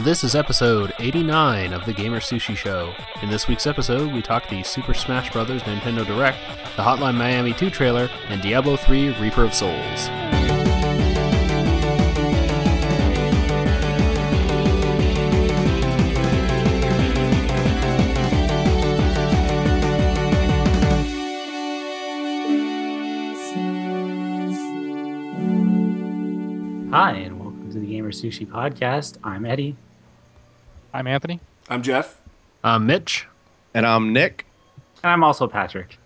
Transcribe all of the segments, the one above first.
This is episode 89 of the Gamer Sushi Show. In this week's episode, we talk the Super Smash Bros. Nintendo Direct, the Hotline Miami 2 trailer, and Diablo 3 Reaper of Souls. Sushi Podcast. I'm Eddie. I'm Anthony. I'm Jeff. I'm Mitch, And I'm Nick. And I'm also Patrick.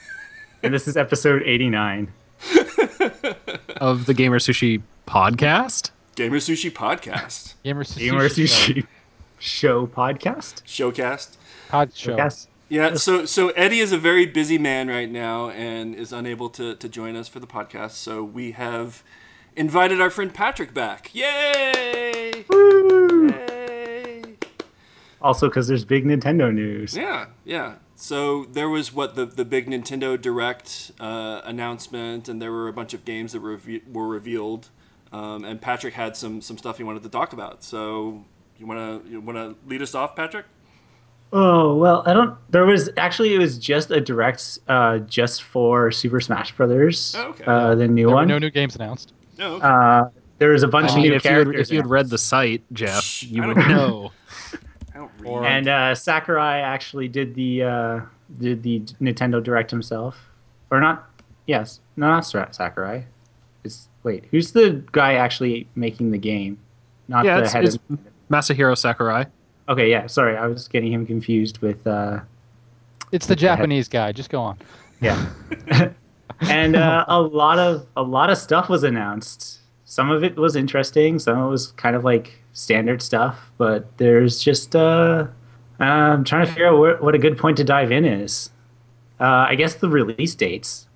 and this is episode 89. of the Gamer Sushi Podcast. Gamer Sushi Podcast. Gamer Sushi. Gamer Show. Sushi Show Podcast? Showcast. Pod show. Yes. Yeah, so so Eddie is a very busy man right now and is unable to, to join us for the podcast. So we have invited our friend Patrick back. Yay! Yay! Also, because there's big Nintendo news. Yeah, yeah. So there was what the the big Nintendo Direct uh, announcement, and there were a bunch of games that were, were revealed. Um, and Patrick had some some stuff he wanted to talk about. So you wanna you wanna lead us off, Patrick? Oh, well, I don't. There was actually, it was just a direct uh, just for Super Smash Brothers. Oh, okay. Uh, the new There were one. no new games announced. No. okay. uh, there was a bunch I of new if you, had, characters. if you had read the site, Jeff, you would know. I don't read. And uh, Sakurai actually did the uh, did the Nintendo Direct himself, or not? Yes, no, not Sakurai. It's wait, who's the guy actually making the game? Not yeah, the it's, head. it's of, Masahiro Sakurai. okay, yeah, sorry, I was getting him confused with. Uh, It's the Japanese guy. Just go on. yeah, and uh, a lot of a lot of stuff was announced. Some of it was interesting. Some of it was kind of like standard stuff. But there's just uh, I'm trying to figure out where, what a good point to dive in is. Uh, I guess the release dates.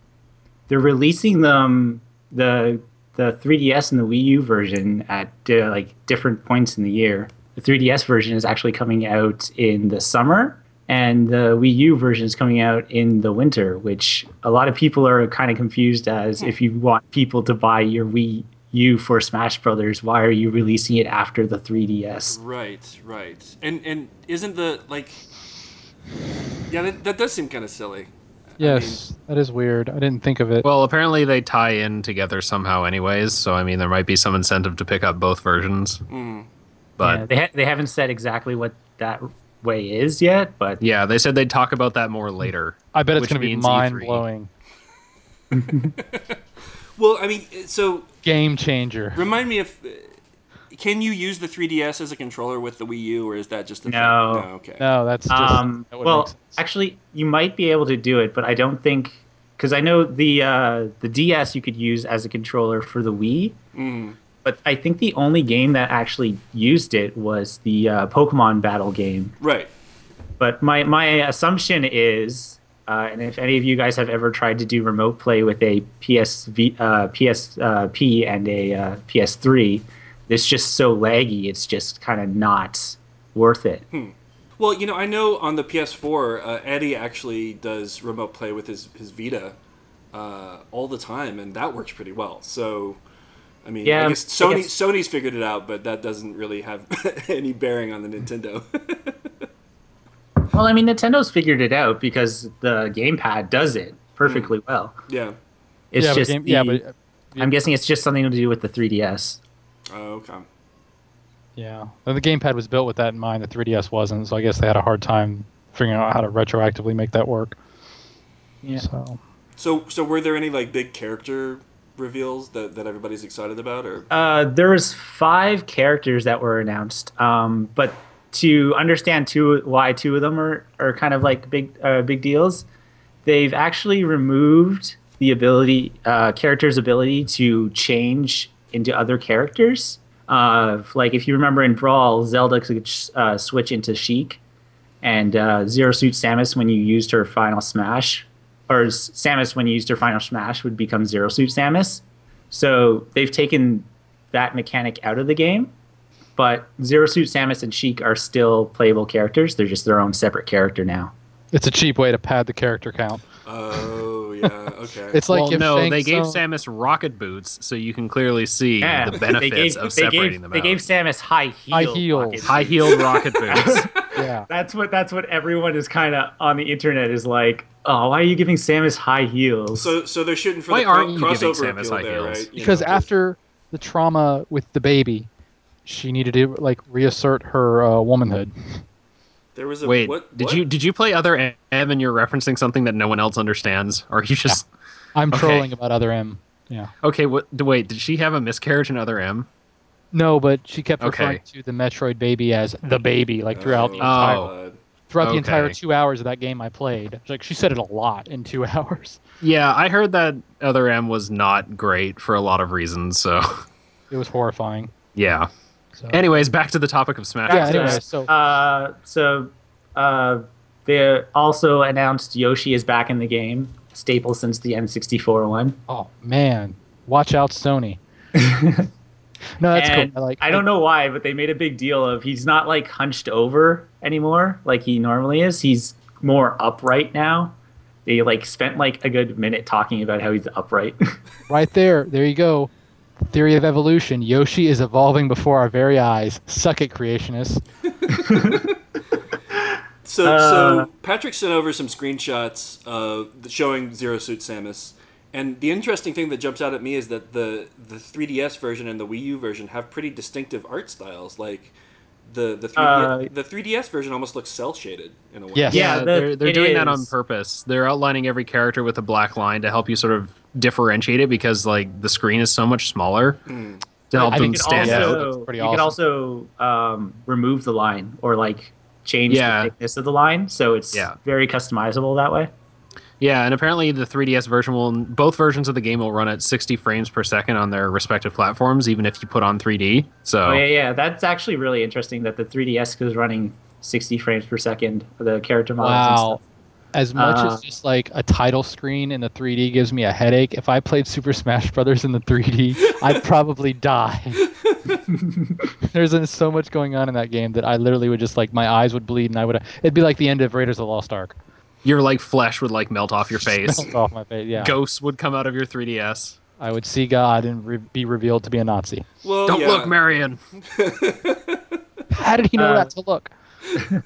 They're releasing them the the 3DS and the Wii U version at uh, like different points in the year. The 3DS version is actually coming out in the summer, and the Wii U version is coming out in the winter. Which a lot of people are kind of confused as if you want people to buy your Wii U for Smash Brothers, why are you releasing it after the 3DS? Right, right. And and isn't the like Yeah, that, that does seem kind of silly. Yes, that is weird. I didn't think of it. Well, apparently they tie in together somehow, anyways. So I mean, there might be some incentive to pick up both versions. Mm. But Yeah, they ha- they haven't said exactly what that way is yet, but yeah, they said they'd talk about that more later. I bet it's going to be means E E3. mind blowing. Well, I mean, so Game changer. remind me if can you use the 3DS as a controller with the Wii U or is that just a thing? No. No, okay. No, that's just. um, that well, actually, you might be able to do it, but I don't think because I know the uh, the DS you could use as a controller for the Wii, Mm. But I think the only game that actually used it was the uh, Pokemon Battle game. Right. But my my assumption is, uh, and if any of you guys have ever tried to do remote play with a PSV, uh, PSP and a uh, PS3, it's just so laggy. It's just kind of not worth it. Well, you know, I know on the PS4, uh, Eddie actually does remote play with his his Vita uh, all the time, and that works pretty well. So, I mean, Yeah, I guess I guess- Sony's figured it out, but that doesn't really have any bearing on the Nintendo. Well, I mean, Nintendo's figured it out because the gamepad does it perfectly well. yeah. It's yeah, just but game, the, yeah, but uh, I'm guessing it's just something to do with the 3DS. Oh, okay. yeah, And the gamepad was built with that in mind. The 3DS wasn't, so I guess they had a hard time figuring out how to retroactively make that work. Yeah. So So, so were there any like big character reveals that, that everybody's excited about, or Uh, there was five characters that were announced, um, but to understand two why two of them are, are kind of like big uh, big deals, they've actually removed the ability uh, characters' ability to change into other characters. Uh, like if you remember in Brawl, Zelda could uh, switch into Sheik, and uh, Zero Suit Samus when you used her final smash, or Samus when you used her final smash would become Zero Suit Samus. So they've taken that mechanic out of the game, but Zero Suit Samus and Sheik are still playable characters. They're just their own separate character now. it's a cheap way to pad the character count. oh yeah. Okay. It's like well, if no, Shang they gave Tsung- Samus rocket boots, so you can clearly see Yeah, the benefits gave, of they separating gave, them They out. gave Samus high heel High heels. High boots. heeled rocket boots. yeah. That's what that's what everyone is kind of on the internet is like. Oh, why are you giving Samus high heels? so so they're shooting for Why the aren't cro- you giving crossover Samus high there, heels? right? Because know, just- after the trauma with the baby, she needed to like reassert her uh, womanhood. there was a Wait, what, did what? you did you play other M and you're referencing something that no one else understands, or are you just I'm Okay. trolling about other M. Yeah. okay? What? Wait, did she have a miscarriage in other M? No, but she kept Okay. referring to the Metroid baby as the baby, like throughout the entire Oh. throughout the entire okay. two hours of that game I played. Like she said it a lot in two hours. Yeah, I heard that other M was not great for a lot of reasons. So It was horrifying. yeah. So. Anyways, back to the topic of Smash. yeah. Back Anyway, so Uh, so uh, they also announced Yoshi is back in the game, staple since the N64 one. oh man, watch out, Sony. no, that's and cool. I like. I don't know why, but they made a big deal of he's not like hunched over anymore like he normally is. He's more upright now. They like spent like a good minute talking about how he's upright. Right there, there you go. Theory of evolution. Yoshi is evolving before our very eyes. Suck it, creationists. So, Uh, so Patrick sent over some screenshots uh, showing Zero Suit Samus, and the interesting thing that jumps out at me is that the the 3DS version and the Wii U version have pretty distinctive art styles. Like the the 3DS, Uh, the 3DS version almost looks cel shaded in a way. Yes. Yeah, Yeah, the- they're they're it doing that on purpose. They're outlining every character with a black line to help you sort of differentiate it because like the screen is so much smaller to help I them think you it could stand also- out. also, That's pretty you could awesome. also um, remove the line or like change Yeah. the thickness of the line, so it's Yeah. very customizable that way. Yeah, and apparently the 3DS version will both versions of the game will run at 60 frames per second on their respective platforms, even if you put on 3D. So Oh yeah, yeah, that's actually really interesting that the 3DS is running 60 frames per second for the character models. and Wow. stuff. As much Uh, as just like a title screen in the 3D gives me a headache, if I played Super Smash Brothers in the 3D, I'd probably die. There's uh, so much going on in that game that I literally would just like my eyes would bleed and I would. It'd be like the end of Raiders of the Lost Ark. Your like flesh would like melt off your face. Melt off my face. Yeah. Ghosts would come out of your 3DS. I would see God and re- be revealed to be a Nazi. Well, Don't yeah. look, Marion. How did he know Uh, that to look?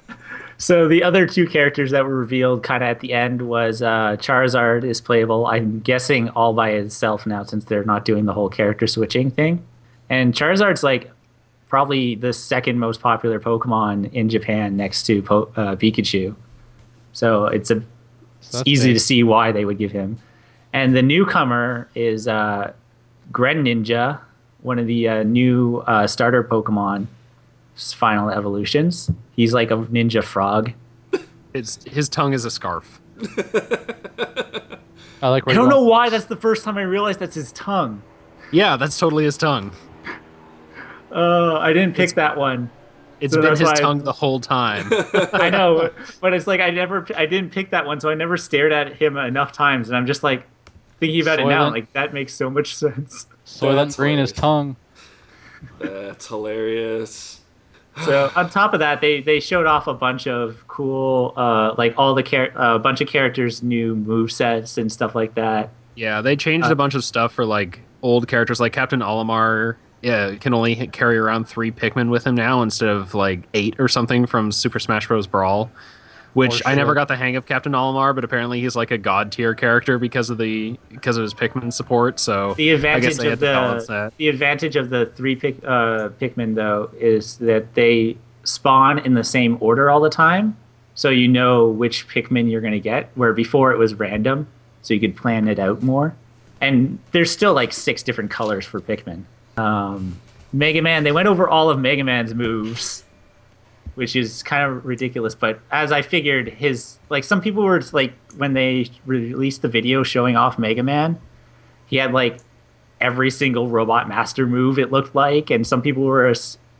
So the other two characters that were revealed kind of at the end was uh, Charizard is playable. I'm guessing all by itself now since they're not doing the whole character switching thing. And Charizard's like probably the second most popular Pokemon in Japan next to po- uh, Pikachu. So it's a it's easy big. to see why they would give him. And the newcomer is uh, Greninja, one of the uh, new uh, starter Pokemon final evolutions. He's like a ninja frog. It's his tongue is a scarf. I like. I don't know why that's the first time I realized that's his tongue. Yeah, that's totally his tongue. Oh, I didn't pick that one. It's So been his why- tongue the whole time. I know, but, but it's like I never, I didn't pick that one, so I never stared at him enough times, and I'm just like thinking about it now, like that makes so much sense. So That's Green is hilarious. tongue. That's hilarious. So on top of that, they they showed off a bunch of cool, uh, like all the char- a bunch of characters' new move sets and stuff like that. yeah, they changed Uh, a bunch of stuff for like old characters like Captain Olimar. Yeah, can only carry around three Pikmin with him now instead of like eight or something from Super Smash Bros. Brawl. Which Oh, I never got the hang of Captain Olimar, but apparently he's like a god tier character because of the because of his Pikmin support. So The I advantage of to the the advantage of the three pick uh, Pikmin though is that they spawn in the same order all the time, so you know which Pikmin you're gonna get. Where before it was random, so you could plan it out more. And there's still like six different colors for Pikmin. Um, Mega Man, they went over all of Mega Man's moves, which is kind of ridiculous. But as I figured, his like some people were like when they released the video showing off Mega Man, he had like every single robot master move it looked like and some people were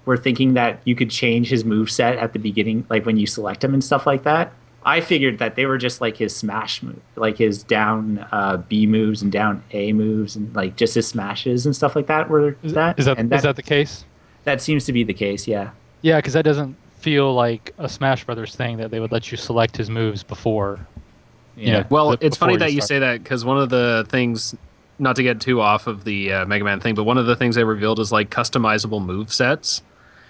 were thinking that you could change his move set at the beginning like when you select him and stuff like that i figured that they were just like his smash move like his down uh, b moves and down a moves and like just his smashes and stuff like that were Is that is that, and is that the case? that seems to be the case yeah Yeah, because that doesn't feel like a Smash Brothers thing that they would let you select his moves before. you know, Well, the- it's funny before that you say that because one of the things, not to get too off of the uh, Mega Man thing, but one of the things they revealed is like customizable move sets.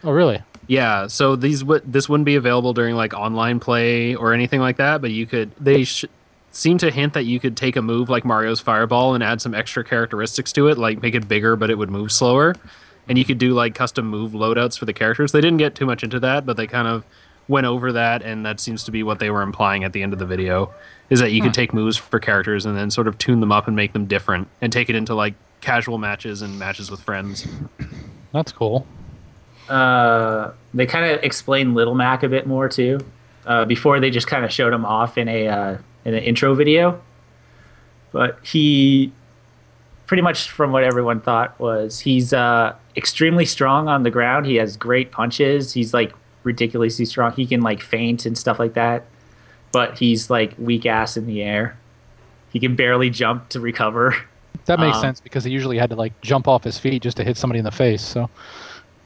Oh, really? Yeah, so these would this wouldn't be available during like online play or anything like that, but you could they sh- seem to hint that you could take a move like Mario's Fireball and add some extra characteristics to it, like make it bigger but it would move slower. And you could do like custom move loadouts for the characters. They didn't get too much into that, but they kind of went over that and that seems to be what they were implying at the end of the video is that you could hmm. take moves for characters and then sort of tune them up and make them different and take it into like casual matches and matches with friends. That's cool. Uh, they kind of explained Little Mac a bit more too. Uh, before they just kind of showed him off in a uh, in an intro video, but he pretty much from what everyone thought was he's uh, extremely strong on the ground. He has great punches. He's like ridiculously strong. He can like feint and stuff like that, but he's like weak ass in the air. He can barely jump to recover. That makes Um, sense because he usually had to like jump off his feet just to hit somebody in the face. So,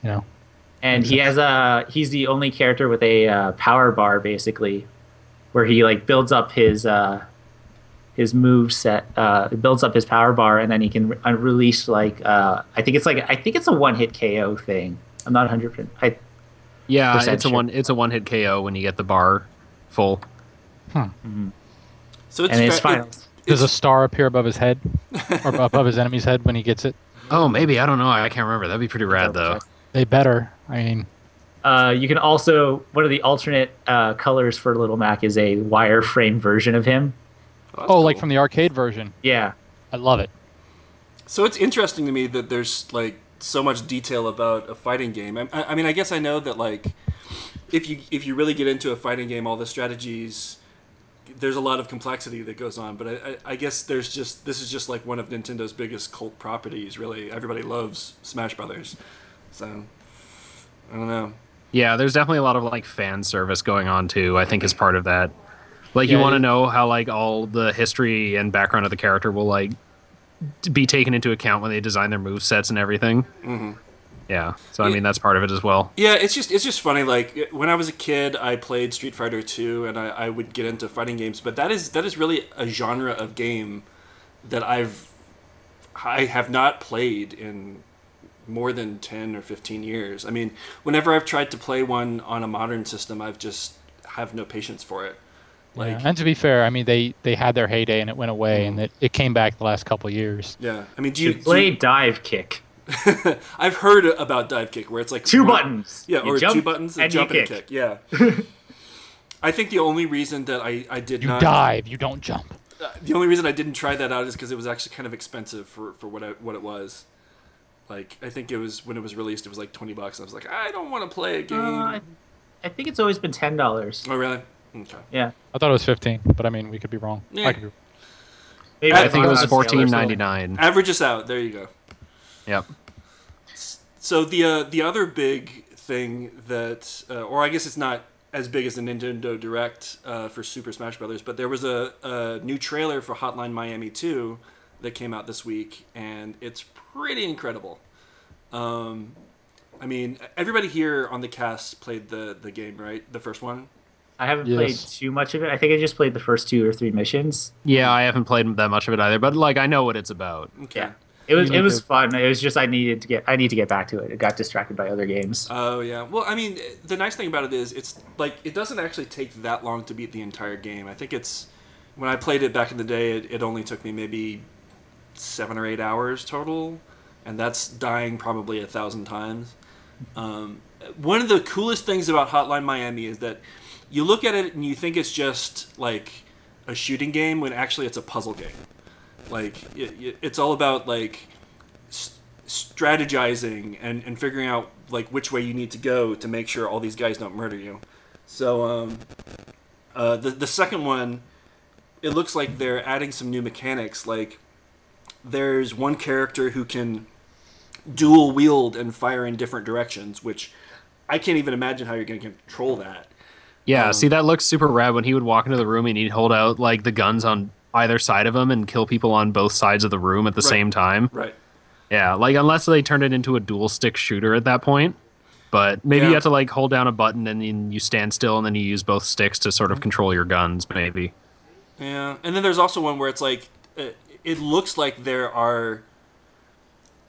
you know, and he has a he's the only character with a uh, power bar basically where he like builds up his uh his move set uh builds up his power bar and then he can re- uh, release like uh i think it's like i think it's a one hit ko thing i'm not 100% i Yeah, Percent it's a one it's a one hit KO when you get the bar full. So it's and it's fa- fine it- does a it's- star appear above his head or above his enemy's head when he gets it? Oh, maybe I don't know. I can't remember. That'd be pretty rad though. They better. I mean, uh you can also one of the alternate uh colors for little mac is a wireframe version of him that's oh, like from the arcade version. yeah I love it. So it's interesting to me that there's like so much detail about a fighting game. I, I I mean, I guess I know that like if you if you really get into a fighting game, all the strategies, there's a lot of complexity that goes on. But I, I, I guess there's just this is just like one of Nintendo's biggest cult properties. Really, everybody loves Smash Brothers. So I don't know. Yeah, there's definitely a lot of like fan service going on too. I think is part of that. Like you want to it- know how like all the history and background of the character will like be taken into account when they design their move sets and everything. Mm-hmm. Yeah, so I mean that's part of it as well. Yeah, it's just it's just funny. Like when I was a kid, I played Street Fighter Two, and I, I would get into fighting games. But that is that is really a genre of game that I've I have not played in more than ten or fifteen years. I mean, whenever I've tried to play one on a modern system, I've just have no patience for it. Like yeah. And to be fair, I mean, they they had their heyday and it went away, and it, it came back the last couple of years. yeah, I mean, do you, you do play you- dive kick I've heard about dive kick where it's like two one- buttons Yeah, You or jump two buttons and, and you jump and kick. kick. Yeah. I think the only reason that I, I did You not dive, you don't jump. uh, the only reason I didn't try that out is because it was actually kind of expensive for, for what I, what it was. Like I think it was when it was released, it was like twenty bucks. I was like, I don't want to play a game. Uh, I, I think it's always been ten dollars. oh really? Okay. Yeah, I thought it was 15, but I mean, we could be wrong. Yeah. I could be, Maybe I it's think it was sale or fourteen something. ninety nine. Average us out. There you go. Yep. So the uh, the other big thing that, uh, or I guess it's not as big as the Nintendo Direct uh, for Super Smash Brothers, but there was a, a new trailer for Hotline Miami 2 that came out this week, and it's pretty incredible. Um, I mean, everybody here on the cast played the the game, right? The first one. I haven't Yes. played too much of it. I think I just played the first two or three missions. Yeah, I haven't played that much of it either, but like I know what it's about. Okay. Yeah. It was it was to- fun. It was just I needed to get I need to get back to it. It got distracted by other games. Oh yeah. Well, I mean, the nice thing about it is it's like it doesn't actually take that long to beat the entire game. I think it's when I played it back in the day, it, it only took me maybe seven or eight hours total, and that's dying probably a thousand times. Um, one of the coolest things about Hotline Miami is that you look at it and you think it's just like a shooting game when actually it's a puzzle game. Like it, it- it's all about like s- strategizing and, and figuring out like which way you need to go to make sure all these guys don't murder you. So um, uh, the the second one, it looks like they're adding some new mechanics. Like there's one character who can dual wield and fire in different directions, which I can't even imagine how you're going to control that. Yeah, Um, see that looks super rad when he would walk into the room and he'd hold out like the guns on either side of him and kill people on both sides of the room at the Right. same time. Right. Yeah, like unless they turned it into a dual stick shooter at that point. But maybe Yeah. you have to like hold down a button and then you stand still and then you use both sticks to sort of control your guns, maybe. Yeah, and then there's also one where it's like uh, it looks like there are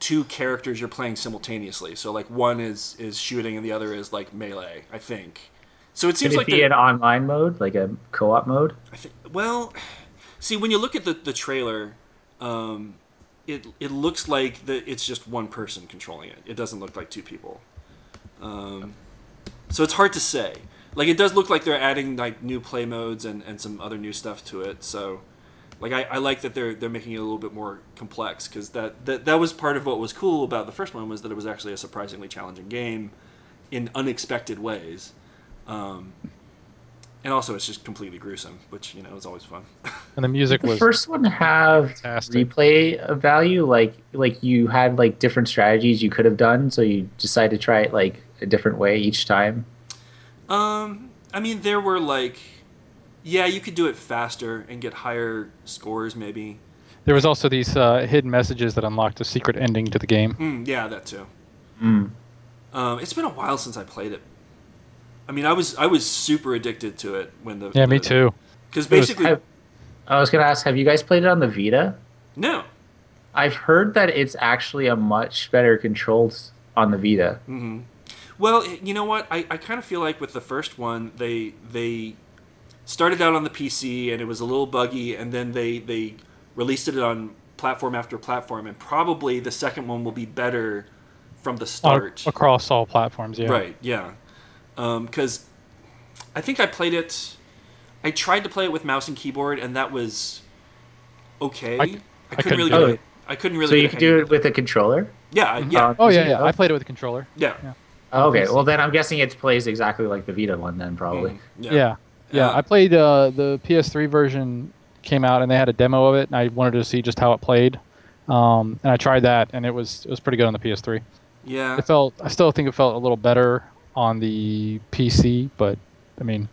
two characters you're playing simultaneously. So like one is is shooting and the other is like melee. I think. So it Could seems it like be an online mode, like a co-op mode? I think, well, see when you look at the the trailer, um, it it looks like the it's just one person controlling it. It doesn't look like two people. Um, so it's hard to say. Like it does look like they're adding like new play modes and, and some other new stuff to it. So, like I, I like that they're they're making it a little bit more complex because that, that that was part of what was cool about the first one was that it was actually a surprisingly challenging game in unexpected ways. Um, and also, it's just completely gruesome, which you know is always fun. And the music was. The was first one have fantastic. replay value, like like you had like different strategies you could have done, so you decided to try it like a different way each time. Um, I mean, there were like, yeah, you could do it faster and get higher scores, maybe. There was also these uh, hidden messages that unlocked a secret ending to the game. Mm, yeah, that too. Mm. Um, it's been a while since I played it. I mean, I was I was super addicted to it when the Yeah, me too. Because was- basically, I, I was gonna ask, have you guys played it on the Vita? no. I've heard that it's actually a much better controlled on the Vita. hmm Well, you know what? I, I kind of feel like with the first one, they they started out on the PC and it was a little buggy, and then they they released it on platform after platform, and probably the second one will be better from the Ac- start. across all platforms. Yeah. Right, yeah. Because I think I played it. I tried to play it with mouse and keyboard, and that was okay. I, I- I couldn't, couldn't really. do Get it. it. I couldn't really. so you get can do it with a controller. Yeah, I- yeah, Uh, Oh yeah, yeah. oh. I played it with a controller. yeah, yeah. Oh, okay, well then I'm guessing it plays exactly like the Vita one then probably. Mm, Yeah. Yeah. Yeah. I played uh, the PS3 version came out and they had a demo of it, and I wanted to see just how it played. Um, and I tried that, and it was it was pretty good on the PS3. yeah. It felt I still think it felt a little better on the PC, but I mean,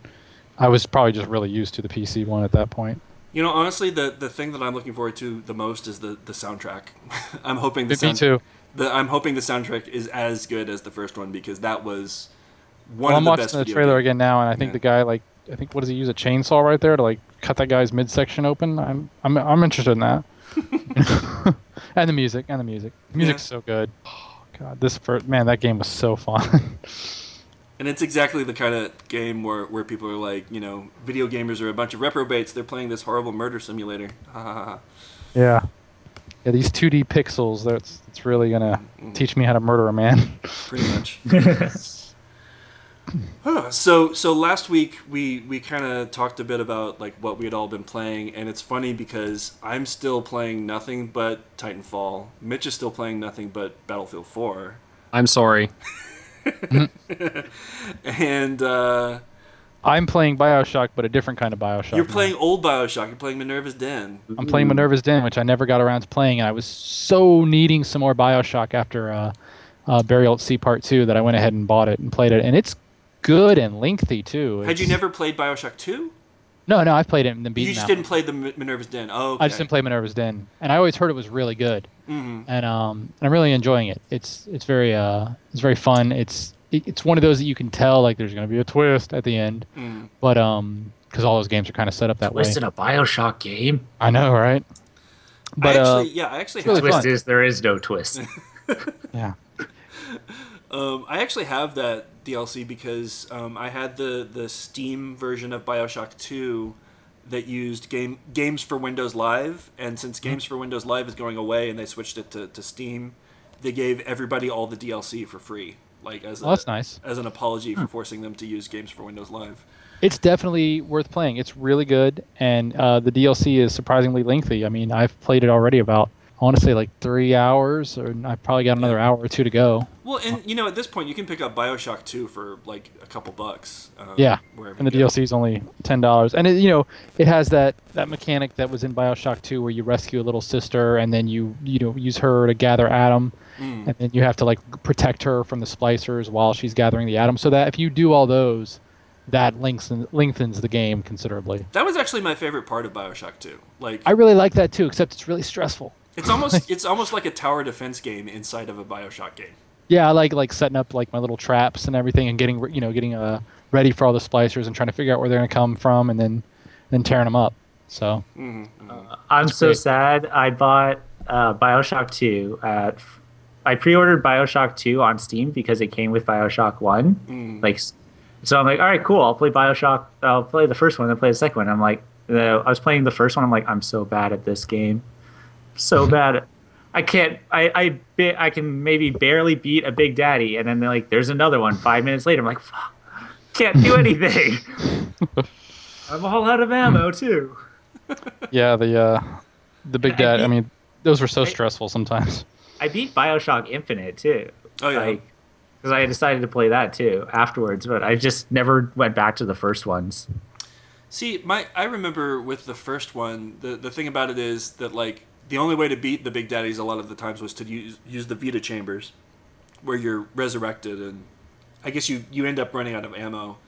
I was probably just really used to the PC one at that point. You know, honestly, the the thing that I'm looking forward to the most is the the soundtrack. I'm hoping the Me sound, too. The, I'm hoping the soundtrack is as good as the first one because that was one Well, of I'm the watching best. the trailer games. again now, and I think Yeah. the guy like I think what does he use a chainsaw right there to like cut that guy's midsection open. I'm I'm I'm interested in that. and the music and the music. The music's so good. Oh, God, this first, man, that game was so fun. And it's exactly the kind of game where, where people are like, you know, video gamers are a bunch of reprobates. They're playing this horrible murder simulator. Yeah. Yeah, these 2D pixels, that's it's really gonna teach me how to murder a man. Pretty much. Huh, so so last week we we kind of talked a bit about like what we had all been playing, and it's funny because I'm still playing nothing but Titanfall. Mitch is still playing nothing but Battlefield 4, I'm sorry. and uh, I'm playing Bioshock, but a different kind of Bioshock. you're now. playing old Bioshock. You're playing Minerva's Den. I'm playing Minerva's Den, which I never got around to playing, and I was so needing some more Bioshock after uh, uh, Burial at Sea Part Two that I went ahead and bought it and played it, and it's good and lengthy too. Had you never played Bioshock 2? No, no, I've played it and then beaten You just that didn't one. play the Minerva's Den. Oh, okay. I just didn't play Minerva's Den, and I always heard it was really good, hmm and um, and I'm really enjoying it. It's it's very uh, it's very fun. It's it, it's one of those that you can tell like there's gonna be a twist at the end, mm but um, because all those games are kind of set up that Twist way. in a Bioshock game. I know, right? But I uh, actually, yeah, I actually really. Twist fun. is there is no twist. yeah. Um, I actually have that DLC because um, I had the, the Steam version of Bioshock 2 that used game games for Windows Live, and since Mm-hmm. Games for Windows Live is going away and they switched it to, to Steam, they gave everybody all the DLC for free, like as Well, a, that's nice. as an apology for forcing them to use Games for Windows Live. It's definitely worth playing. It's really good, and uh, the DLC is surprisingly lengthy. I mean, I've played it already about I want to say like three hours, or I've probably got another hour or two to go. Well, and you know, at this point, you can pick up Bioshock 2 for like a couple bucks. Um, Yeah, And the. DLC is only ten dollars, and it, you know it has that that mechanic that was in Bioshock 2, where you rescue a little sister, and then you you know use her to gather ADAM, Mm. and then you have to like protect her from the splicers while she's gathering the ADAM. So that if you do all those, that lengthens lengthens the game considerably. That was actually my favorite part of Bioshock 2. Like, I really like that too, except it's really stressful. It's almost it's almost like a tower defense game inside of a Bioshock game. Yeah, I like like setting up like my little traps and everything, and getting you know getting uh ready for all the splicers and trying to figure out where they're gonna come from, and then then tearing them up. So I'm so great. sad. I bought uh, Bioshock 2 at. I pre-ordered Bioshock 2 on Steam because it came with Bioshock 1. Like, so I'm like, all right, cool. I'll play Bioshock. I'll play the first one, then play the second one. I'm like, uh, I was playing the first one. I'm like, I'm so bad at this game, so bad. I can't. I I bi- I can maybe barely beat a Big Daddy, and then they're like, there's another one. Five minutes later, I'm like, fuck, can't do anything. I'm all out of ammo too. yeah, the uh, the Big I Dad. I mean, those were so I- stressful sometimes. I beat Bioshock Infinite too. Oh yeah. because I decided to play that too afterwards, but I just never went back to the first ones. See, my I remember with the first one, the the thing about it is that like the only way to beat the Big Daddies a lot of the times was to use use the Vita chambers, where you're resurrected, and I guess you you end up running out of ammo.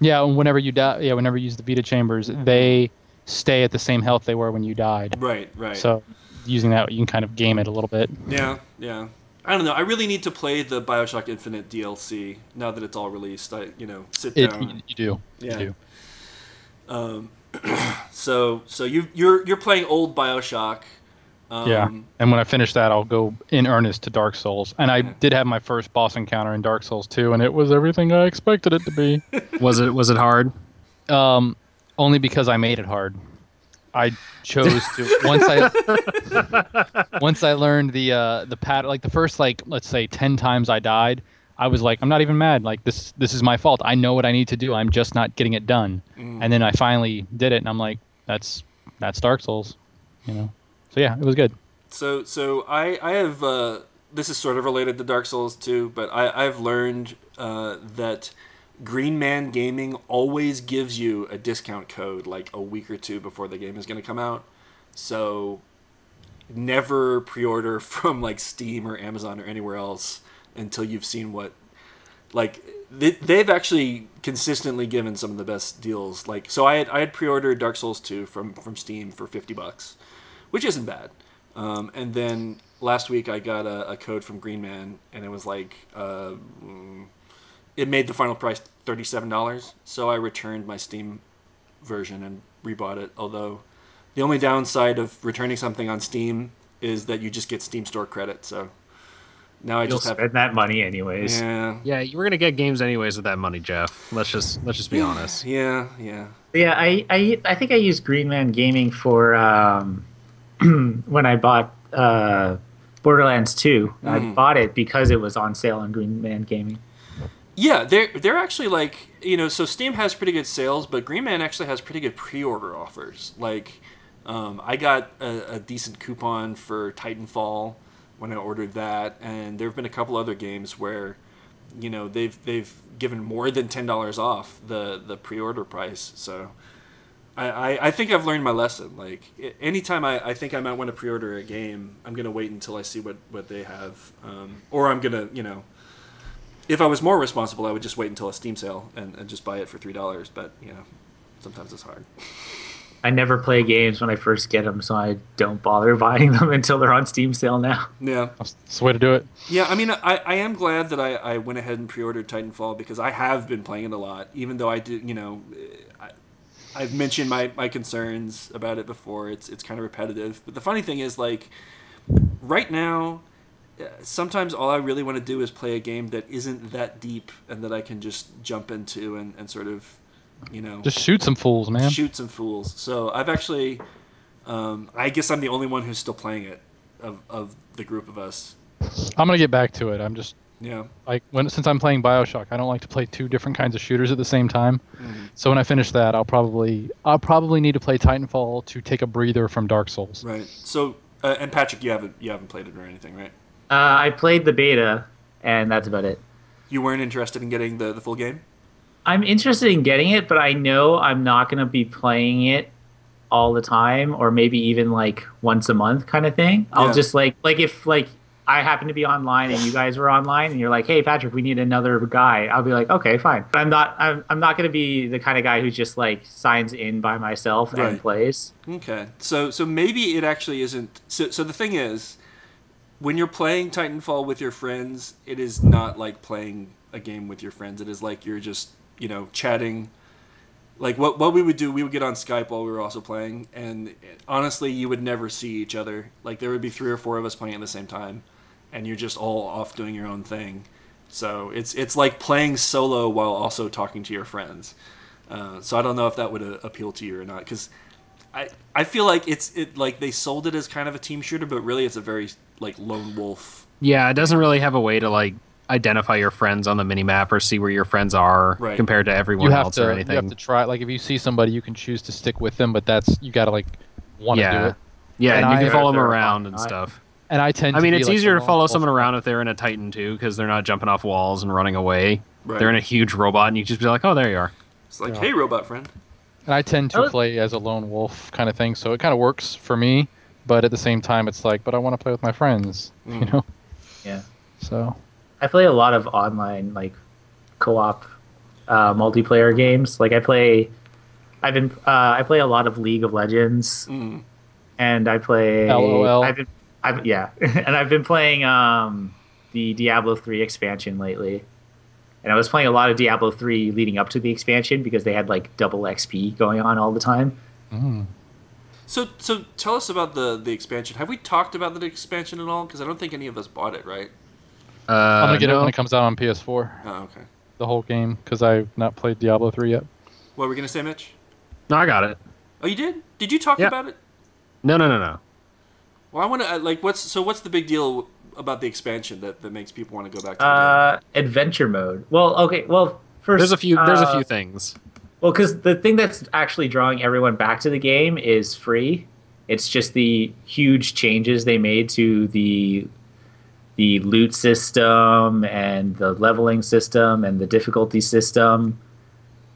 Yeah, and whenever you die, yeah, whenever you use the Vita chambers, they stay at the same health they were when you died. Right, right. So using that, you can kind of game it a little bit. yeah, yeah. I don't know. I really need to play the Bioshock Infinite DLC now that it's all released. I you know sit It down. you, you do. Yeah. You do. So so you you're you're playing old Bioshock. Um, yeah. And when I finish that, I'll go in earnest to Dark Souls. And I did have my first boss encounter in Dark Souls 2, and it was everything I expected it to be. Was it was it hard? um, only because I made it hard. I chose to once I once I learned the uh, the pat like the first like let's say ten times I died, I was like I'm not even mad. Like this this is my fault. I know what I need to do. I'm just not getting it done. And then I finally did it, and I'm like that's that's Dark Souls, you know. So yeah, it was good. So so I I have uh, this is sort of related to Dark Souls too, but I I've learned uh, that Green Man Gaming always gives you a discount code like a week or two before the game is going to come out. So never pre-order from like Steam or Amazon or anywhere else until you've seen what like they, they've actually consistently given some of the best deals like so i had i had pre-ordered dark souls 2 from from steam for 50 bucks which isn't bad um, and then last week i got a, a code from green man and it was like uh, mm, it made the final price $37 so i returned my steam version and rebought it although the only downside of returning something on steam is that you just get steam store credit so now i You'll just have spend that money anyways. yeah Yeah, you were gonna get games anyways with that money, Jeff. Let's just let's just be honest. Yeah, yeah. Yeah, I, I I think I used Green Man Gaming for um, when I bought uh, Borderlands 2. I Mm. bought it because it was on sale on Green Man Gaming. Yeah, they're they're actually like you know, so Steam has pretty good sales, but Green Man actually has pretty good pre-order offers. Like, um, I got a, a decent coupon for Titanfall when I ordered that, and there have been a couple other games where, you know, they've they've given more than ten dollars off the the pre-order price. So. I, I, I think I've learned my lesson. Like anytime I, I think I might want to pre-order a game, I'm gonna wait until I see what, what they have, um, or I'm gonna you know if I was more responsible, I would just wait until a Steam sale and, and just buy it for three dollars. But you know, sometimes it's hard. I never play games when I first get them, so I don't bother buying them until they're on Steam sale now. Yeah, That's, that's the way to do it. yeah. I mean, I, I am glad that I, I went ahead and pre-ordered Titanfall because I have been playing it a lot. Even though I did, you know, I, I've mentioned my, my concerns about it before. It's it's kind of repetitive. But the funny thing is, like, right now, uh, sometimes all I really want to do is play a game that isn't that deep and that I can just jump into and, and sort of, you know, Just shoot some fools, man. shoot some fools. So I've actually, um, I guess I'm the only one who's still playing it of, of the group of us. I'm gonna get back to it. I'm just Yeah. like when since I'm playing Bioshock, I don't like to play two different kinds of shooters at the same time. Mm-hmm. So when I finish that, I'll probably I'll probably need to play Titanfall to take a breather from Dark Souls. Right. So, uh, and Patrick, you haven't you haven't played it or anything, right? Uh, I played the beta, and that's about it. You weren't interested in getting the, the full game. I'm interested in getting it, but I know I'm not going to be playing it all the time, or maybe even like once a month kind of thing. I'll Yeah. just like like if like I happen to be online and you guys were online and you're like, "Hey, Patrick, we need another guy." I'll be like, "Okay, fine." But I'm not. I'm, I'm not going to be the kind of guy who just like signs in by myself Right. and plays. Okay. So so maybe it actually isn't. So so the thing is, when you're playing Titanfall with your friends, it is not like playing a game with your friends. It is like you're just you know chatting like what what we would do we would get on skype while we were also playing and honestly you would never see each other like there would be three or four of us playing at the same time and you're just all off doing your own thing so it's it's like playing solo while also talking to your friends uh, so i don't know if that would uh, appeal to you or not because I, I feel like it's it like they sold it as kind of a team shooter but really it's a very like lone wolf Yeah, it doesn't really have a way to like identify your friends on the minimap or see where your friends are Right. compared to everyone You have else to. or You have to try. Like if you see somebody, you can choose to stick with them, but that's you gotta like want to do it. Yeah, And and you I- can follow them around and on- stuff. And I tend. I mean, be, it's like, easier the to follow lone someone wolf. around if they're in a Titan too, because they're not jumping off walls and running away. right They're in a huge robot, and you just be like, "Oh, there you are." it's like Yeah. hey robot friend And I tend to play as a lone wolf kind of thing, so it kind of works for me. But at the same time, it's like, but I want to play with my friends, you Mm. know. Yeah. So I play a lot of online like co-op uh, multiplayer games. Like I play, I've been uh, I play a lot of League of Legends, Mm. and I play. LOL. I've been, I've, yeah, and I've been playing um, the Diablo three expansion lately. And I was playing a lot of Diablo three leading up to the expansion because they had like double XP going on all the time. mm. So, so tell us about the the expansion. Have we talked about the expansion at all? Because I don't think any of us bought it, right? Uh, I'm gonna get it when it comes out on PS4, Oh, okay. the whole game, because I've not played Diablo 3 yet. What were we gonna say, Mitch? No, I got it. Oh, you did? Did you talk Yeah. about it? No, no, no, no. Well, I want to like what's so what's the big deal about the expansion that, that makes people want to go back to the Uh, adventure mode. Well, okay. Well, first There's a few. There's a uh, few things. Well, because the thing that's actually drawing everyone back to the game is free. It's just the huge changes they made to the the loot system and the leveling system and the difficulty system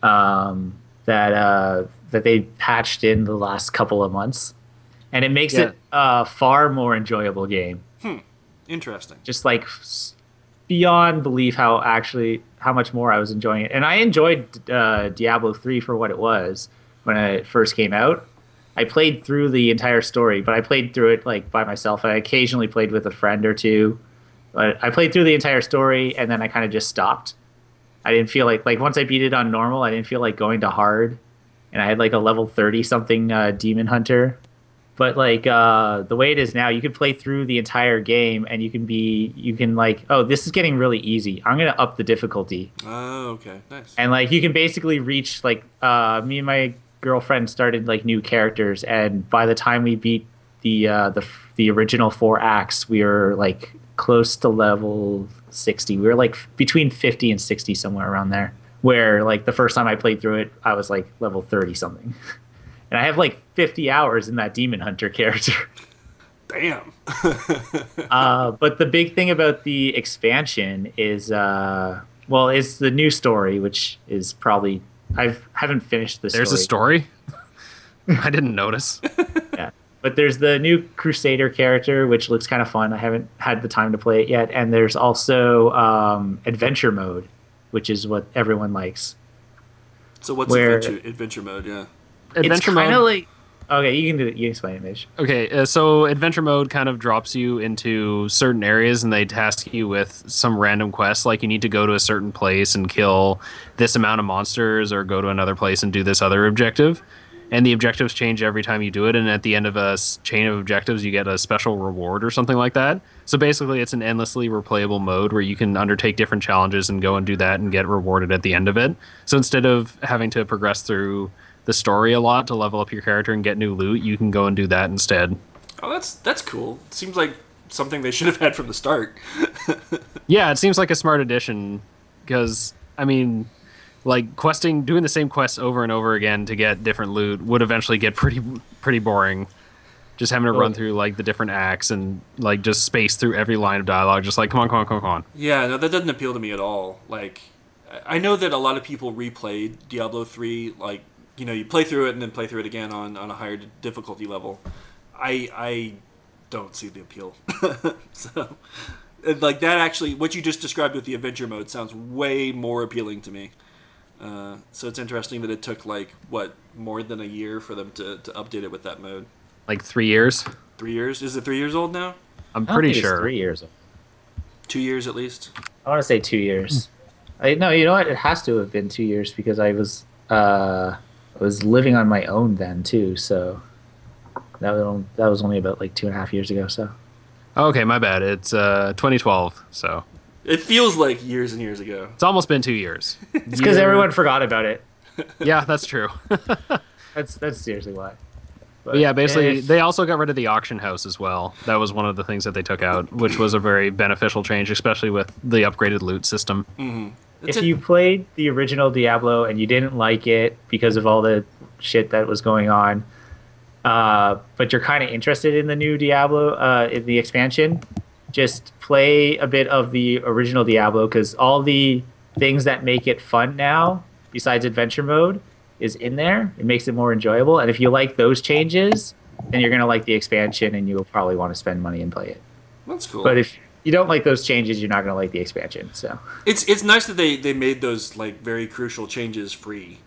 um, that uh, that they patched in the last couple of months, and it makes Yeah. it a far more enjoyable game game. Interesting. just like beyond belief how actually how much more I was enjoying it. And I enjoyed uh, Diablo 3 for what it was when it first came out. I played through the entire story, but I played through it like by myself. I occasionally played with a friend or two. But I played through the entire story and then I kind of just stopped. I didn't feel like like once I beat it on normal, I didn't feel like going to hard. And I had like a level 30 something uh, demon hunter but like uh, the way it is now you can play through the entire game and you can be you can like oh this is getting really easy i'm gonna up the difficulty Oh, okay. Nice. and like you can basically reach like uh, me and my girlfriend started like new characters and by the time we beat the uh, the the original four acts we were like close to level 60 we were like between 50 and 60 somewhere around there where like the first time i played through it i was like level 30 something and i have like 50 hours in that demon hunter character Damn. uh, but the big thing about the expansion is, uh, well, it's the new story, which is probably I haven't finished the story. There's a story. I didn't notice. yeah. But there's the new Crusader character, which looks kind of fun. I haven't had the time to play it yet, and there's also um, adventure mode, which is what everyone likes. So what's Where- adventure adventure mode? Yeah. It's Adventure mode. like okay, you can do it. You explain it, Mitch. Okay, uh, so adventure mode kind of drops you into certain areas, and they task you with some random quests. Like you need to go to a certain place and kill this amount of monsters, or go to another place and do this other objective. And the objectives change every time you do it. And at the end of a chain of objectives, you get a special reward or something like that. So basically, it's an endlessly replayable mode where you can undertake different challenges and go and do that and get rewarded at the end of it. So instead of having to progress through the story a lot to level up your character and get new loot, you can go and do that instead. Oh, that's that's cool. Seems like something they should have had from the start. Yeah, it seems like a smart addition because I mean, like questing, doing the same quests over and over again to get different loot would eventually get pretty pretty boring. Just having to run through like the different acts and like just space through every line of dialogue, just like come on, come on, come on, come on. Yeah, no, that doesn't appeal to me at all. Like, I I know that a lot of people replayed Diablo three. Like, you know, you play through it and then play through it again on, on a higher difficulty level. I I don't see the appeal. so, like that actually, what you just described with the adventure mode sounds way more appealing to me. Uh, so it's interesting that it took like what more than a year for them to, to update it with that mode. Like three years, Three years? Is it three years old now? I'm pretty think it's sure. three years. Two years at least. I want to say two years. I no, you know what? It has to have been two years because I was uh, was living on my own then too, so that was that was only about like two and a half years ago. So Okay, my bad. It's uh, 2012, so It feels like years and years ago. it's almost been two years. it's because everyone forgot about it. yeah, that's true. That's that's seriously why. But yeah, basically, if- they also got rid of the auction house as well. That was one of the things that they took out, which was a very beneficial change, especially with the upgraded loot system. It's if a- you played the original Diablo and you didn't like it because of all the shit that was going on, uh, but you're kind of interested in the new Diablo, uh, in the expansion, just play a bit of the original Diablo because all the things that make it fun now, besides adventure mode, is in there. It makes it more enjoyable. And if you like those changes, then you're gonna like the expansion, and you'll probably want to spend money and play it. That's cool. But if you don't like those changes, you're not gonna like the expansion. So. it's it's nice that they they made those like very crucial changes free.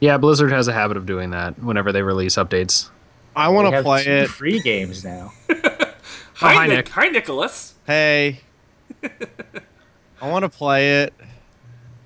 Yeah, Blizzard has a habit of doing that whenever they release updates. I want to play two it. Free games now. Hi, hi, Nick. Nick. Hi, Nicholas. Hey, I want to play it.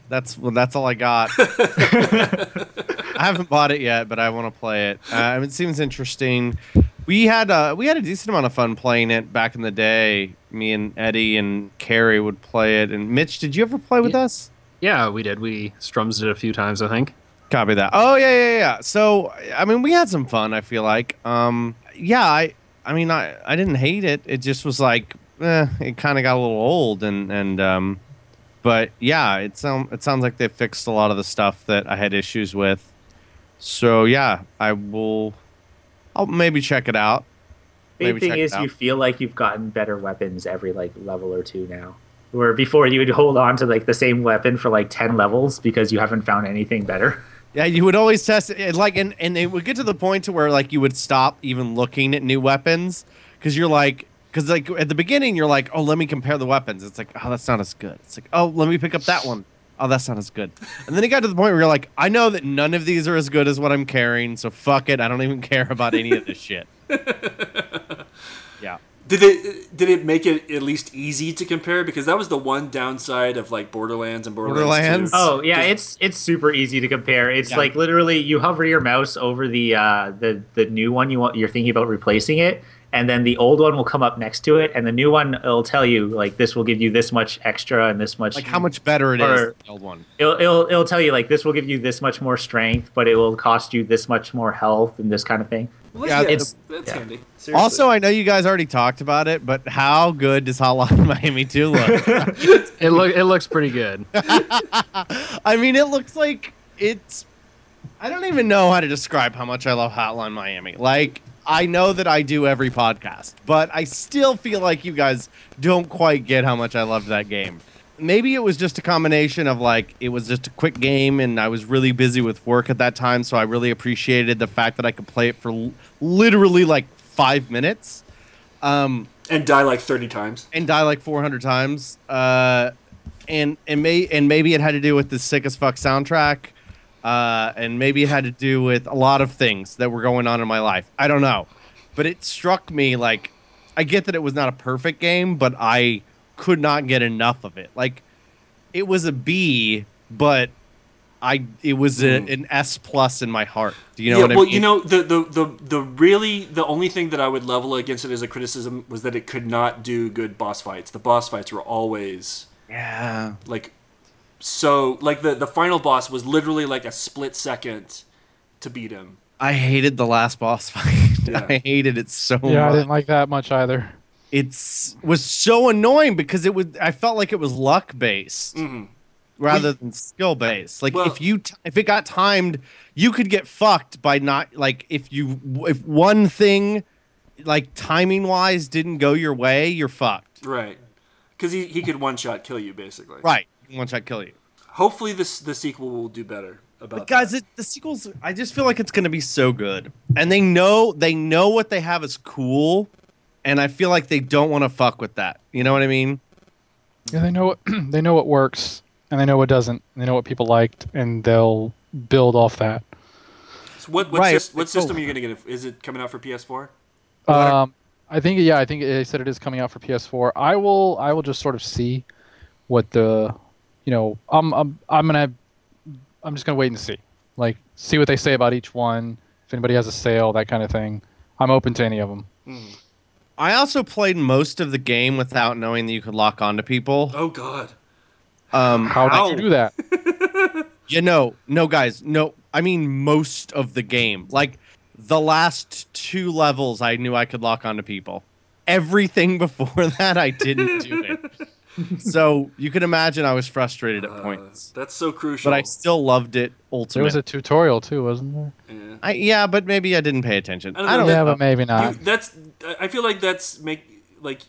That's well, that's all I got. I haven't bought it yet, but I want to play it. Uh, it seems interesting. We had uh, we had a decent amount of fun playing it back in the day. Me and Eddie and Carrie would play it. And Mitch, did you ever play with Yeah. us? Yeah, we did. We strums it a few times, I think. Copy that. Oh yeah, yeah, yeah. So I mean, we had some fun. I feel like, um, yeah. I, I mean, I, I didn't hate it. It just was like, eh, it kind of got a little old, and and um, but yeah, it sound it sounds like they fixed a lot of the stuff that I had issues with. So yeah, I will. I'll maybe check it out. Maybe thing check it is, you feel like you've gotten better weapons every like level or two now. Where before you would hold on to like the same weapon for like ten levels because you haven't found anything better. Yeah, you would always test it, like, and and it would get to the point to where like you would stop even looking at new weapons because you're like, because like at the beginning you're like, oh, let me compare the weapons. It's like, oh, that's not as good. It's like, oh, let me pick up that one. Oh, that's not as good. And then it got to the point where you're like, I know that none of these are as good as what I'm carrying, so fuck it. I don't even care about any of this shit. Yeah. Did it did it make it at least easy to compare? Because that was the one downside of like Borderlands and Borderlands. Borderlands? 2. Oh yeah, it's it's super easy to compare. It's Yeah. like literally you hover your mouse over the uh, the the new one you want you're thinking about replacing it, and then the old one will come up next to it, and the new one will tell you like this will give you this much extra and this much Like how much better it is Or- than the old one. It'll, it'll it'll tell you like this will give you this much more strength, but it will cost you this much more health and this kind of thing. Well, Yeah, yeah, it's- that's yeah. handy. Seriously. Also, I know you guys already talked about it, but how good does Hotline Miami 2 look? It look it looks pretty good. I mean, it looks like it's. I don't even know how to describe how much I love Hotline Miami. Like, I know that I do every podcast, but I still feel like you guys don't quite get how much I love that game. Maybe it was just a combination of like, it was just a quick game and I was really busy with work at that time, so I really appreciated the fact that I could play it for l- literally like five minutes. Um, and die like thirty times. and die like 400 times. Uh, and and may and maybe it had to do with the sick as fuck soundtrack. Uh, and maybe it had to do with a lot of things that were going on in my life. I don't know, but it struck me like I get that it was not a perfect game, but I could not get enough of it. Like it was a B, but I it was a, Mm. an S plus in my heart. Do you know yeah, what I well, mean? you know, the, the the the really the only thing that I would level against it as a criticism was that it could not do good boss fights. The boss fights were always yeah. like so like the the final boss was literally like a split second to beat him. I hated the last boss fight. Yeah. I hated it so much. Yeah, I didn't like that much either. it's was so annoying because it was I felt like it was luck based Mhm. rather than skill based. Like Well- if you t- if it got timed, you could get fucked by not like if you if one thing like timing wise didn't go your way, you're fucked. Right. Because he, he could one shot kill you basically. Right. One shot kill you. Hopefully this the sequel will do better about But guys, it, the sequels I just feel like it's going to be so good. And they know they know what they have is cool and I feel like they don't want to fuck with that. You know what I mean? Yeah, they know what they know what works and they know what doesn't. And they know what people liked, and they'll build off that. So what what, Right. sys- what system are you gonna get? Is it coming out for PS4? Um, I think yeah, I think they said it is coming out for PS4. I will I will just sort of see what the, you know, I'm I'm I'm gonna I'm just gonna wait and see. Like, see what they say about each one. If anybody has a sale, that kind of thing. I'm open to any of them. I also played most of the game without knowing that you could lock onto people. Oh God. Um, How How? did you do that? you know, no, guys, no. I mean, most of the game. Like the last two levels, I knew I could lock onto people. Everything before that, I didn't do it. so you can imagine I was frustrated at Uh, points, that's so crucial. but I still loved it. There Ultimate. was a tutorial too, wasn't there? Yeah. I, yeah, but maybe I didn't pay attention. I don't I know. don't, yeah, but maybe You- not. that's. I feel like that's make like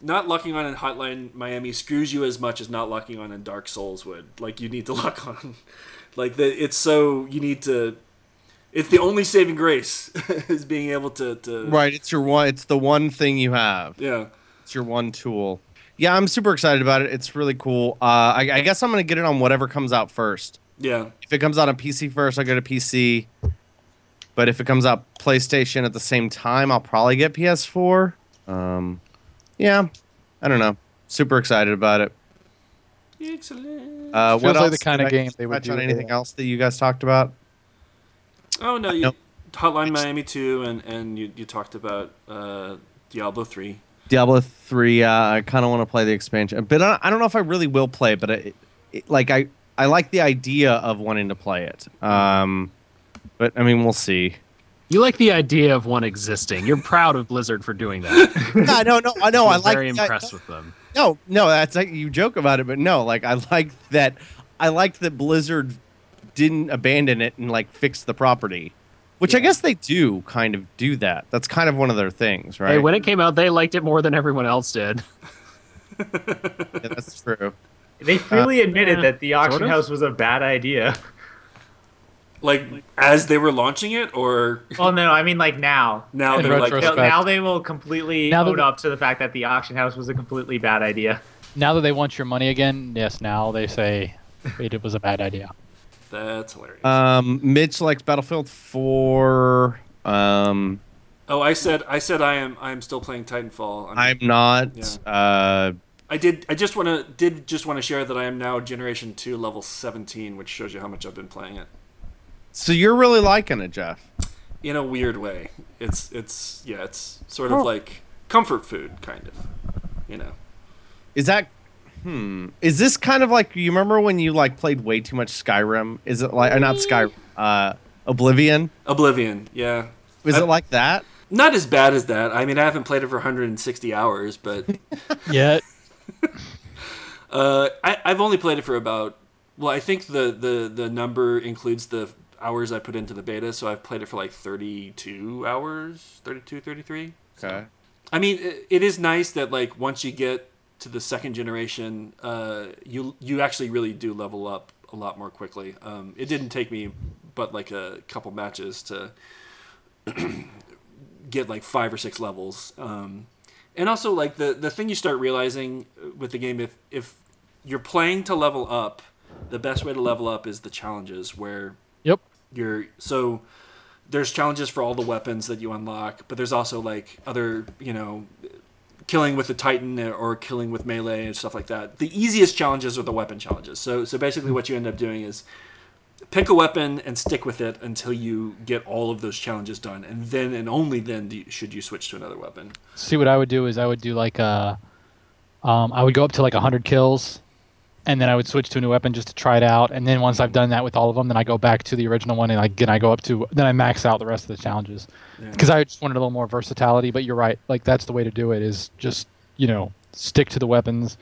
not locking on in Hotline Miami screws you as much as not locking on in Dark Souls would. Like you need to lock on. Like the, it's so you need to. It's the only saving grace is being able to. to Right, it's your one. It's the one thing you have. Yeah. It's your one tool. Yeah, I'm super excited about it. It's really cool. Uh, I, I guess I'm gonna get it on whatever comes out first. Yeah. If it comes out on PC first, I'll go to PC. But if it comes out PlayStation at the same time, I'll probably get PS4. Um, yeah, I don't know. Super excited about it. Excellent. Uh, Feels what like else? the kinda Did I game they would touch do on anything else that you guys talked about? oh no, you, Hotline Miami two, and and you you talked about uh, Diablo three. Diablo three. Uh, I kind of want to play the expansion, but I I don't know if I really will play. But it, it, like I, I like the idea of wanting to play it. Um, but I mean, we'll see. You like the idea of one existing. You're proud of Blizzard for doing that. no, no, no. I know. I You're like. very I- impressed with them. No, no, that's like you joke about it, but no, like I like that. I liked that Blizzard didn't abandon it and like fix the property, which I guess they do kind of do that. That's kind of one of their things, right? Hey, when it came out, they liked it more than everyone else did. Yeah, that's true. They uh, freely admitted yeah, that the auction sort of. house was a bad idea. Like as they were launching it, or Well, no, I mean like now. now In they're like, retrospect. Now now they will completely Now own up to the fact that the auction house was a completely bad idea. Now that they want your money again, yes, now they say it was a bad idea. That's hilarious. Um, Mitch likes Battlefield 4. Um, oh, I said I said I am I am still playing Titanfall. I'm, I'm not. Yeah. Uh, I did. I just want to did just want to share that I am now Generation Two, level seventeen, which shows you how much I've been playing it. so you're really liking it, Jeff? In a weird way, it's it's yeah, it's sort of like comfort food, kind of. You know. Is that? Hmm. Is this kind of like you remember when you like played way too much Skyrim? Is it like or not Skyrim? Uh, Oblivion. Oblivion, yeah. Is I- it like that? Not as bad as that. I mean, I haven't played it for 160 hours, but Yet uh, I, I've only played it for about. Well, I think the, the the number includes the hours I put into the beta, so I've played it for like 32 hours, 32, 33. Okay. I mean, it, it is nice that like once you get to the second generation, uh, you you actually really do level up a lot more quickly. Um, it didn't take me but like a couple matches to get like five or six levels. Um, and also like the the thing you start realizing with the game if if you're playing to level up, the best way to level up is the challenges where Yep. you're so there's challenges for all the weapons that you unlock, but there's also like other, you know, killing with the Titan or killing with melee and stuff like that. The easiest challenges are the weapon challenges. So so basically what you end up doing is pick a weapon and stick with it until you get all of those challenges done, and then and only then you, should you switch to another weapon. see what I would do is I would do like a, um, I would go up to like hundred kills, and then I would switch to a new weapon just to try it out. And then once I've done that with all of them, then I go back to the original one and again I go up to then I max out the rest of the challenges Yeah. because I just wanted a little more versatility. But you're right, like that's the way to do it is just you know stick to the weapons,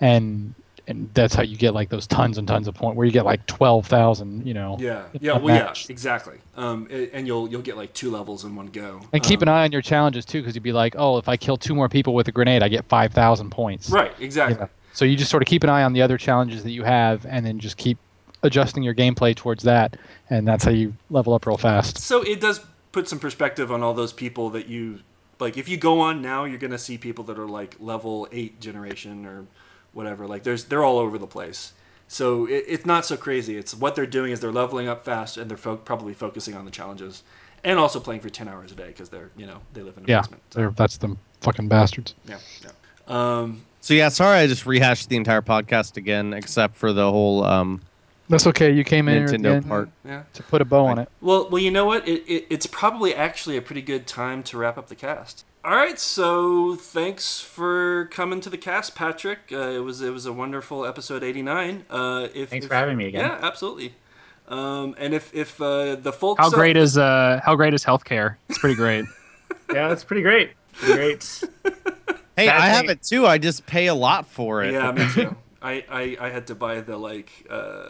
and and that's how you get like those tons and tons of point where you get like twelve thousand, you know. Yeah, yeah, well, yeah, exactly. Um, and you'll you'll get like two levels in one go. And keep an Um, eye on your challenges too, because you'd be like, oh, if I kill two more people with a grenade, I get five thousand points. Right, exactly. Yeah. So you just sort of keep an eye on the other challenges that you have, and then just keep adjusting your gameplay towards that, and that's how you level up real fast. So it does put some perspective on all those people that you like. If you go on now, you're gonna see people that are like level eight generation or whatever. Like there's they're all over the place. So it, it's not so crazy. It's what they're doing is they're leveling up fast and they're fo- probably focusing on the challenges and also playing for ten hours a day because they're you know they live in a Yeah, basement. So, that's the fucking bastards. yeah, yeah. Um, So yeah, sorry I just rehashed the entire podcast again, except for the whole um, That's okay. You came in here at the Nintendo end part. Yeah. to put a bow on it. Well, well, you know what? It, it, it's probably actually a pretty good time to wrap up the cast. All right, so thanks for coming to the cast, Patrick. Uh, it was it was a wonderful episode eighty nine. Uh, if, Thanks if- for having me again. Yeah, absolutely. Um, and if if uh, the folks How out- great is uh how great is healthcare? It's pretty great. Yeah, it's pretty great. Pretty great. Hey, Sad I have it too. I just pay a lot for it. yeah, me too. I, I, I had to buy the like uh,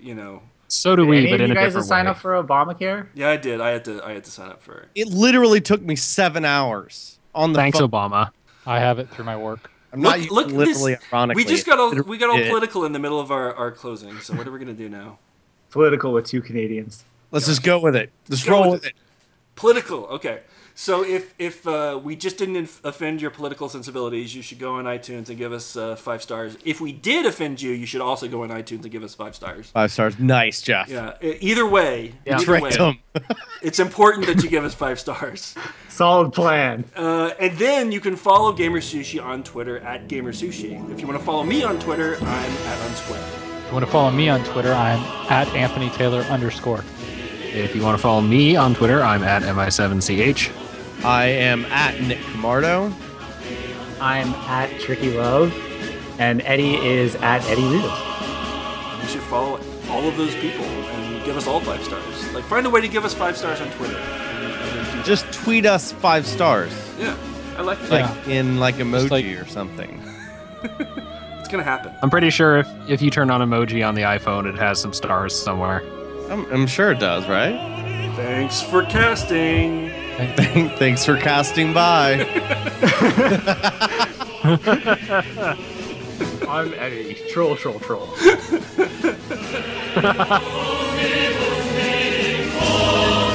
you know So do Did we, any but of in you a guys different sign way. up for Obamacare? yeah I did I had to I had to sign up for it. It literally took me seven hours on the Thanks, phone. Obama. I have it through my work. I'm not Look- look, literally this- ironically. We just got all we got all political in the middle of our, our closing. So what are we gonna do now? Political with two Canadians. Let's just go with it. Let's Go roll with with it. Political. Okay. So if if uh, we just didn't inf- offend your political sensibilities, you should go on iTunes and give us uh, five stars. If we did offend you, you should also go on iTunes and give us five stars. Five stars. Nice, Jeff. Yeah. e- Either way, Yeah. either way, Tricked him. it's important that you give us five stars. Solid plan. Uh, and then you can follow Gamer Sushi on Twitter at Gamer Sushi. If you want to follow me on Twitter, I'm at Unsquared. If you want to follow me on Twitter, I'm at Anthony Taylor underscore. If you want to follow me on Twitter, I'm at mi7ch. I am at Nick Camardo. I'm at Tricky Love, and Eddie is at Eddie Rivas. You should follow all of those people and give us all five stars. Like, find a way to give us five stars on Twitter. And, and Just tweet us five stars, yeah, I like that. like in like emoji like- or something. It's gonna happen. I'm pretty sure if, if you turn on emoji on the iPhone, it has some stars somewhere. I'm, I'm sure it does, right? Thanks for casting. Thanks for casting by. I'm Eddie. Troll, troll, troll. Oh,